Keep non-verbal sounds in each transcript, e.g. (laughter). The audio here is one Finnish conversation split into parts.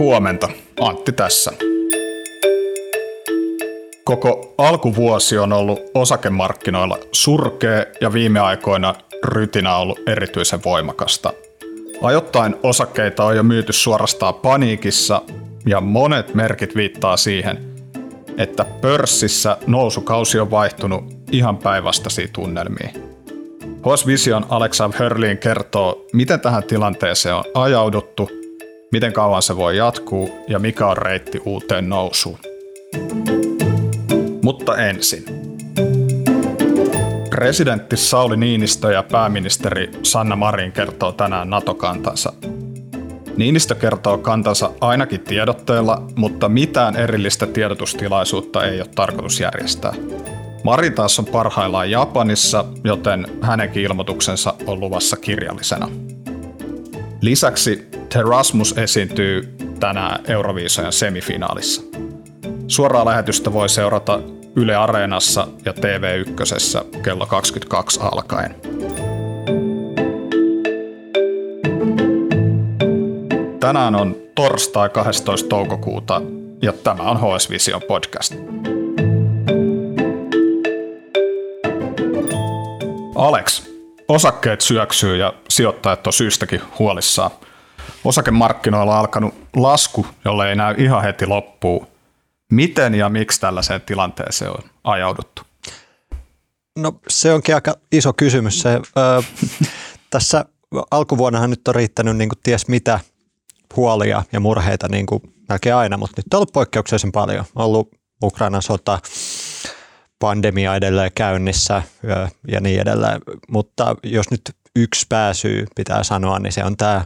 Huomenta, Antti tässä. Koko alkuvuosi on ollut osakemarkkinoilla surkea ja viime aikoina rytinä on ollut erityisen voimakasta. Ajoittain osakkeita on jo myyty suorastaan paniikissa ja monet merkit viittaa siihen, että pörssissä nousukausi on vaihtunut ihan päinvastaisiin tunnelmiin. HS Vision Hörliin kertoo, miten tähän tilanteeseen on ajauduttu – miten kauan se voi jatkuu ja mikä on reitti uuteen nousuun. Mutta ensin. Presidentti Sauli Niinistö ja pääministeri Sanna Marin kertoo tänään NATO-kantansa. Niinistö kertoo kantansa ainakin tiedotteella, mutta mitään erillistä tiedotustilaisuutta ei ole tarkoitus järjestää. Mari taas on parhaillaan Japanissa, joten hänenkin ilmoituksensa on luvassa kirjallisena. Lisäksi Terasmus esiintyy tänään Euroviisojen semifinaalissa. Suoraa lähetystä voi seurata Yle Areenassa ja TV1 kello 22 alkaen. Tänään on torstai 12. toukokuuta ja tämä on HS Vision podcast. Alex, osakkeet syöksyy ja sijoittajat on syystäkin huolissaan – osakemarkkinoilla on alkanut lasku, jolle ei näy ihan heti loppuun. Miten ja miksi tällaiseen tilanteeseen on ajauduttu? No se onkin aika iso kysymys. Se, ö, (laughs) tässä alkuvuonnahan nyt on riittänyt niin kuin ties mitä huolia ja murheita niin kuin melkein aina, mutta nyt on ollut poikkeuksellisen paljon. On ollut Ukrainan sota, pandemia edelleen käynnissä ja niin edelleen. Mutta jos nyt yksi pääsyy pitää sanoa, niin se on tämä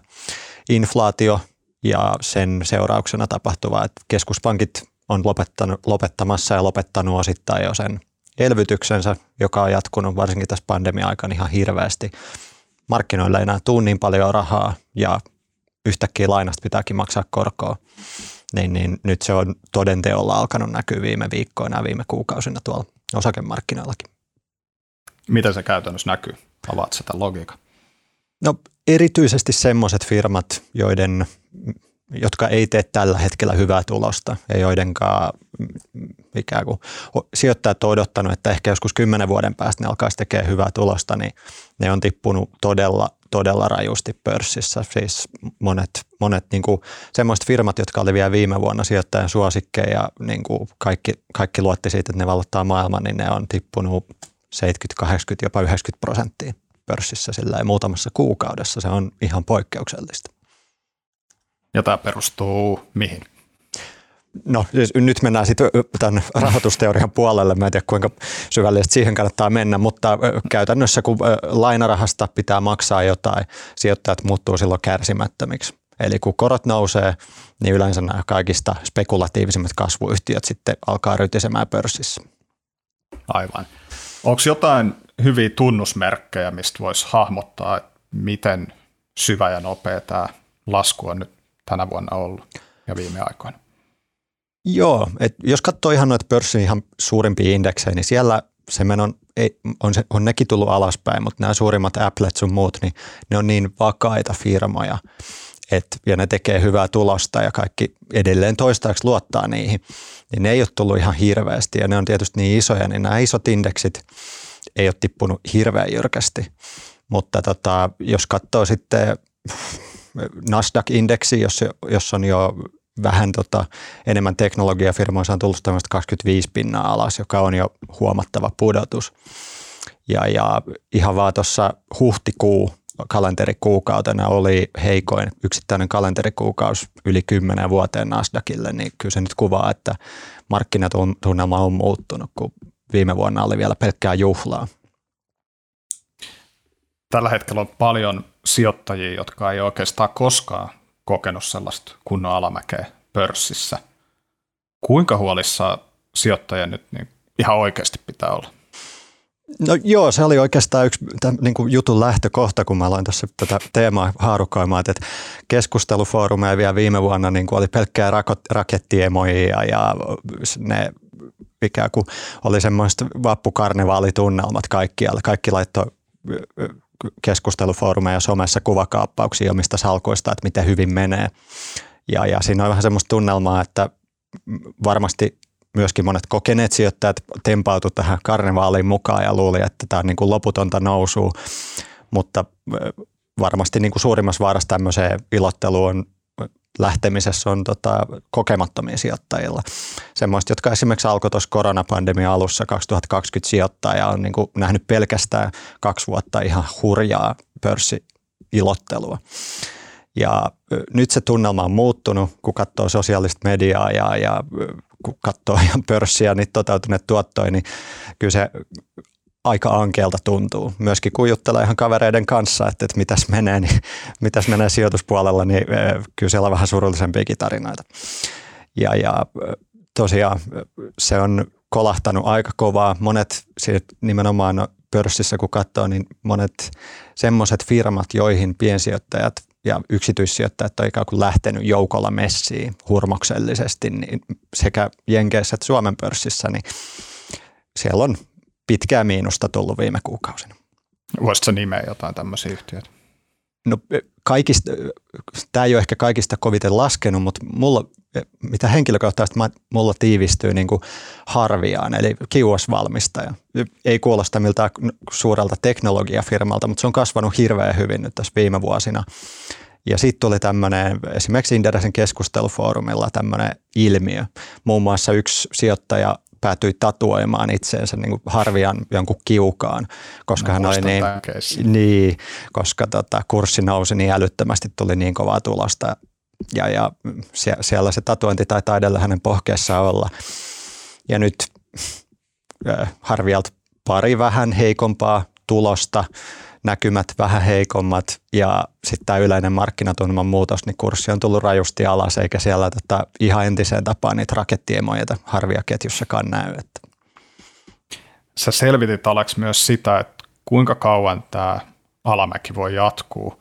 inflaatio ja sen seurauksena tapahtuva, että keskuspankit on lopettanut, lopettamassa ja lopettanut osittain jo sen elvytyksensä, joka on jatkunut varsinkin tässä pandemia-aikana ihan hirveästi. Markkinoilla ei enää tule niin paljon rahaa ja yhtäkkiä lainasta pitääkin maksaa korkoa. Niin, niin nyt se on todenteolla alkanut näkyä viime viikkoina ja viime kuukausina tuolla osakemarkkinoillakin. Miten se käytännössä näkyy? Avaat sitä logiikan. No erityisesti semmoiset firmat, joiden, jotka ei tee tällä hetkellä hyvää tulosta ja joidenkaan ikään kuin sijoittajat on odottanut, että ehkä joskus kymmenen vuoden päästä ne alkaisi tekemään hyvää tulosta, niin ne on tippunut todella, todella rajusti pörssissä. Siis monet, monet niin kuin semmoiset firmat, jotka oli vielä viime vuonna sijoittajan suosikkeja ja niin kuin kaikki, kaikki luotti siitä, että ne valottaa maailman, niin ne on tippunut 70, 80, jopa 90 prosenttia pörssissä sillä muutamassa kuukaudessa. Se on ihan poikkeuksellista. Ja tämä perustuu mihin? No siis nyt mennään sitten tämän rahoitusteorian puolelle. Mä en tiedä kuinka syvällisesti siihen kannattaa mennä, mutta käytännössä kun lainarahasta pitää maksaa jotain, sijoittajat muuttuu silloin kärsimättömiksi. Eli kun korot nousee, niin yleensä nämä kaikista spekulatiivisimmat kasvuyhtiöt sitten alkaa rytisemään pörssissä. Aivan. Onko jotain hyviä tunnusmerkkejä, mistä voisi hahmottaa, että miten syvä ja nopea tämä lasku on nyt tänä vuonna ollut ja viime aikoina? Joo, et jos katsoo ihan noita pörssin ihan suurimpia indeksejä, niin siellä se on, ei, on, se, on nekin tullut alaspäin, mutta nämä suurimmat Applet sun muut, niin ne on niin vakaita firmoja, et, ja ne tekee hyvää tulosta ja kaikki edelleen toistaiseksi luottaa niihin, niin ne ei ole tullut ihan hirveästi ja ne on tietysti niin isoja, niin nämä isot indeksit – ei ole tippunut hirveän jyrkästi. Mutta tota, jos katsoo sitten Nasdaq-indeksi, jos, jos on jo vähän tota, enemmän teknologiafirmoja, se on tullut 25 pinnaa alas, joka on jo huomattava pudotus. Ja, ja ihan vaan tuossa huhtikuu kalenterikuukautena oli heikoin yksittäinen kalenterikuukausi yli 10 vuoteen Nasdaqille, niin kyllä se nyt kuvaa, että markkinatunnelma on muuttunut, kun viime vuonna oli vielä pelkkää juhlaa. Tällä hetkellä on paljon sijoittajia, jotka ei oikeastaan koskaan kokenut sellaista kunnon alamäkeä pörssissä. Kuinka huolissa sijoittajien nyt niin ihan oikeasti pitää olla? No joo, se oli oikeastaan yksi tämän, niin kuin jutun lähtökohta, kun mä aloin tässä tätä teemaa haarukoimaan, että keskustelufoorumeja vielä viime vuonna niin kuin oli pelkkää rakettiemoja ja ne ikään kuin oli semmoista vappukarnevaalitunnelmat kaikkialla. Kaikki laittoi keskustelufoorumeja somessa kuvakaappauksia omista salkuista, että miten hyvin menee. Ja, ja siinä on vähän semmoista tunnelmaa, että varmasti myöskin monet kokeneet sijoittajat tempautu tähän karnevaaliin mukaan ja luuli, että tämä on niin kuin loputonta nousua, mutta varmasti niin kuin suurimmassa vaarassa tämmöiseen ilotteluun lähtemisessä on tota, kokemattomia sijoittajilla. Semmoista, jotka esimerkiksi alkoi tuossa koronapandemia alussa 2020 sijoittaa ja on niin kuin nähnyt pelkästään kaksi vuotta ihan hurjaa pörssiilottelua. Ja nyt se tunnelma on muuttunut, kun katsoo sosiaalista mediaa ja, ja kun katsoo ihan pörssiä, niin toteutuneet tuottoja, niin kyllä se aika ankeelta tuntuu. Myöskin kun juttelee ihan kavereiden kanssa, että, että mitäs menee, niin mitäs menee sijoituspuolella, niin kyllä siellä on vähän surullisempiakin tarinoita. Ja, ja tosiaan se on kolahtanut aika kovaa. Monet nimenomaan pörssissä, kun katsoo, niin monet semmoiset firmat, joihin piensijoittajat ja yksityissijoittajat on ikään kuin lähtenyt joukolla messiin hurmoksellisesti, niin sekä Jenkeissä että Suomen pörssissä, niin siellä on pitkää miinusta tullut viime kuukausina. Voisitko nimeä jotain tämmöisiä yhtiöitä? No kaikista, tämä ei ole ehkä kaikista koviten laskenut, mutta mulla, mitä henkilökohtaisesti mulla tiivistyy niin kuin harviaan, eli kiuasvalmistaja. Ei kuulosta miltään suurelta teknologiafirmalta, mutta se on kasvanut hirveän hyvin nyt tässä viime vuosina. Ja sitten tuli tämmöinen, esimerkiksi Inderesin keskustelufoorumilla tämmöinen ilmiö. Muun muassa yksi sijoittaja päätyi tatuoimaan itseensä niin harvian jonkun kiukaan, koska no, hän oli niin, niin, koska tota, kurssi nousi niin älyttömästi, tuli niin kovaa tulosta. Ja, ja siellä se tatuointi taitaa edellä hänen pohkeessaan olla. Ja nyt äh, Harvialta pari vähän heikompaa tulosta, näkymät vähän heikommat ja sitten tämä yleinen markkinatunnelman muutos, niin kurssi on tullut rajusti alas, eikä siellä tota, ihan entiseen tapaan niitä rakettiemoja harvia ketjussakaan näy. Että. Sä selvitit Alex myös sitä, että kuinka kauan tämä alamäki voi jatkuu.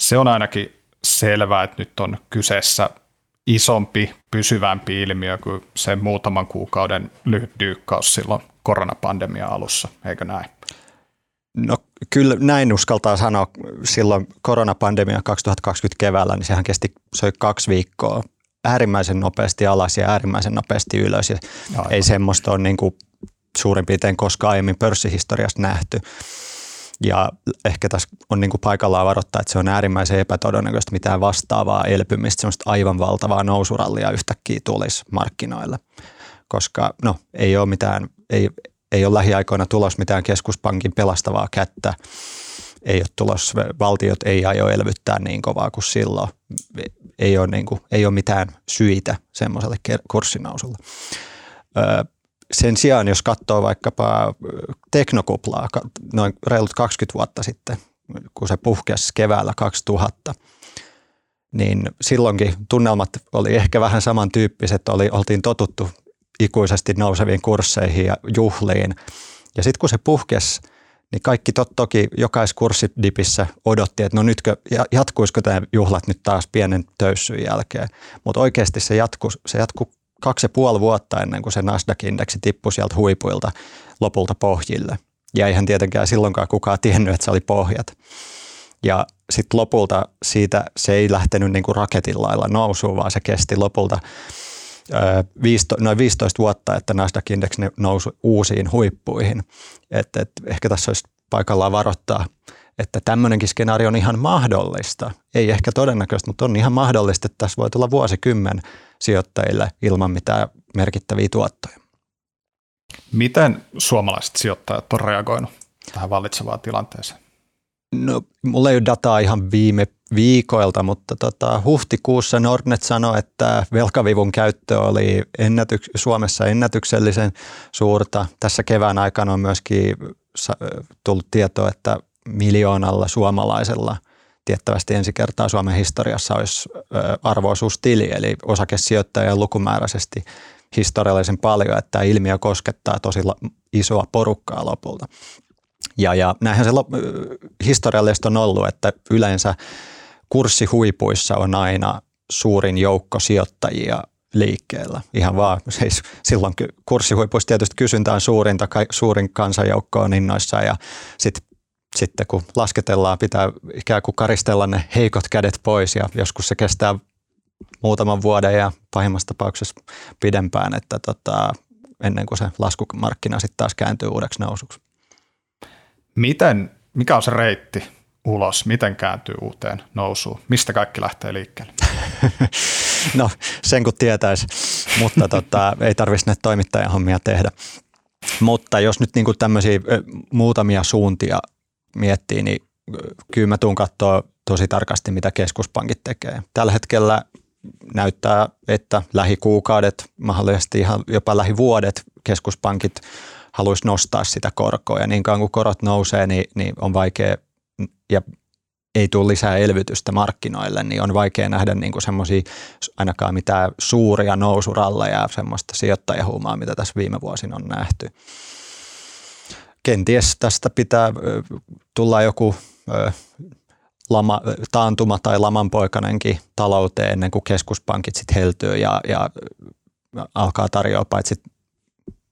Se on ainakin selvää, että nyt on kyseessä isompi, pysyvämpi ilmiö kuin se muutaman kuukauden lyhyt dyykkaus silloin koronapandemian alussa, eikö näin? No kyllä näin uskaltaa sanoa. Silloin koronapandemia 2020 keväällä, niin sehän kesti söi kaksi viikkoa äärimmäisen nopeasti alas ja äärimmäisen nopeasti ylös. Ja ei semmoista ole niin kuin suurin piirtein koskaan aiemmin pörssihistoriasta nähty. Ja ehkä tässä on niin kuin paikallaan varoittaa, että se on äärimmäisen epätodennäköistä mitään vastaavaa elpymistä, semmoista aivan valtavaa nousurallia yhtäkkiä tulisi markkinoille. Koska no, ei ole mitään, ei, ei ole lähiaikoina tulos mitään keskuspankin pelastavaa kättä. Ei ole tulos, valtiot ei aio elvyttää niin kovaa kuin silloin. Ei ole, niin kuin, ei ole mitään syitä semmoiselle kurssinousulle. Sen sijaan, jos katsoo vaikkapa teknokuplaa noin reilut 20 vuotta sitten, kun se puhkesi keväällä 2000, niin silloinkin tunnelmat oli ehkä vähän samantyyppiset, oli, oltiin totuttu ikuisesti nouseviin kursseihin ja juhliin. Ja sitten kun se puhkesi, niin kaikki tot, toki jokaisessa kurssidipissä odotti, että no nytkö, jatkuisiko tämä juhlat nyt taas pienen töyssyn jälkeen. Mutta oikeasti se jatkui, se jatkui kaksi ja puoli vuotta ennen kuin se Nasdaq-indeksi tippui sieltä huipuilta lopulta pohjille. Ja eihän tietenkään silloinkaan kukaan tiennyt, että se oli pohjat. Ja sitten lopulta siitä se ei lähtenyt niin kuin raketin lailla nousuun, vaan se kesti lopulta noin 15 vuotta, että Nasdaq-indeksi nousi uusiin huippuihin. Et, et ehkä tässä olisi paikallaan varoittaa, että tämmöinenkin skenaario on ihan mahdollista. Ei ehkä todennäköistä, mutta on ihan mahdollista, että tässä voi tulla vuosikymmen sijoittajille ilman mitään merkittäviä tuottoja. Miten suomalaiset sijoittajat on reagoinut tähän vallitsevaan tilanteeseen? No, mulla ei ole dataa ihan viime viikoilta, mutta tota, huhtikuussa Nordnet sanoi, että velkavivun käyttö oli ennätyks- Suomessa ennätyksellisen suurta. Tässä kevään aikana on myöskin tullut tietoa, että miljoonalla suomalaisella tiettävästi ensi kertaa Suomen historiassa olisi arvoisuustili, eli osakesijoittajia lukumääräisesti historiallisen paljon, että tämä ilmiö koskettaa tosi isoa porukkaa lopulta. Ja, ja näinhän se historiallisesti on ollut, että yleensä kurssihuipuissa on aina suurin joukko sijoittajia liikkeellä. Ihan vaan, (laughs) siis silloin kurssihuipuissa tietysti kysyntä on suurinta, suurin kansanjoukko on innoissa ja sit, sitten kun lasketellaan, pitää ikään kuin karistella ne heikot kädet pois ja joskus se kestää muutaman vuoden ja pahimmassa tapauksessa pidempään, että tota, ennen kuin se laskumarkkina sitten taas kääntyy uudeksi nousuksi. Miten, mikä on se reitti ulos? Miten kääntyy uuteen nousuun? Mistä kaikki lähtee liikkeelle? (laughs) no sen kun tietäisi, mutta tota, ei tarvitsisi näitä toimittajan hommia tehdä. Mutta jos nyt niin tämmöisiä muutamia suuntia miettii, niin kyllä mä tuun katsoa tosi tarkasti, mitä keskuspankit tekee. Tällä hetkellä näyttää, että lähikuukaudet, mahdollisesti ihan jopa lähivuodet keskuspankit haluaisi nostaa sitä korkoa ja niin kauan kuin korot nousee, niin, niin on vaikea ja ei tule lisää elvytystä markkinoille, niin on vaikea nähdä niin semmoisia ainakaan mitään suuria nousuralleja ja semmoista sijoittajahuumaa, mitä tässä viime vuosina on nähty. Kenties tästä pitää tulla joku lama, taantuma tai lamanpoikanenkin talouteen ennen kuin keskuspankit sitten heltyy ja, ja alkaa tarjoaa paitsi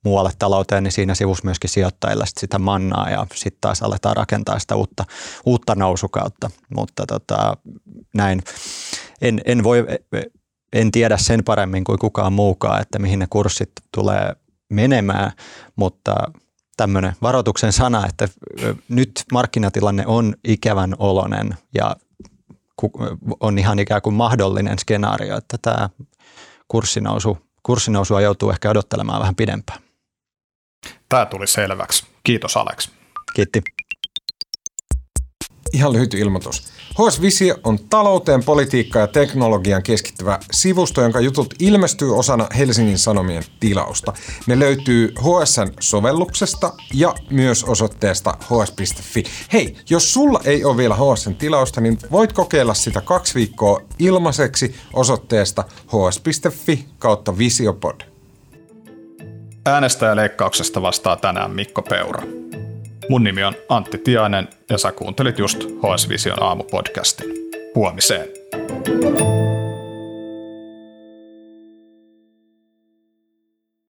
muualle talouteen, niin siinä sivussa myöskin sijoittajille sit sitä mannaa ja sitten taas aletaan rakentaa sitä uutta, uutta nousukautta. Mutta tota, näin, en, en, voi, en tiedä sen paremmin kuin kukaan muukaan, että mihin ne kurssit tulee menemään, mutta tämmöinen varoituksen sana, että nyt markkinatilanne on ikävän olonen ja on ihan ikään kuin mahdollinen skenaario, että tämä kurssinousu, kurssinousua joutuu ehkä odottelemaan vähän pidempään. Tämä tuli selväksi. Kiitos Alex. Kiitti. Ihan lyhyt ilmoitus. HS Visio on talouteen, politiikkaan ja teknologian keskittyvä sivusto, jonka jutut ilmestyy osana Helsingin Sanomien tilausta. Ne löytyy HSN sovelluksesta ja myös osoitteesta hs.fi. Hei, jos sulla ei ole vielä HSN tilausta, niin voit kokeilla sitä kaksi viikkoa ilmaiseksi osoitteesta hs.fi kautta visiopod. Äänestäjäleikkauksesta vastaa tänään Mikko Peura. Mun nimi on Antti Tiainen ja sä kuuntelit just HS Vision aamupodcastin. Huomiseen. thank you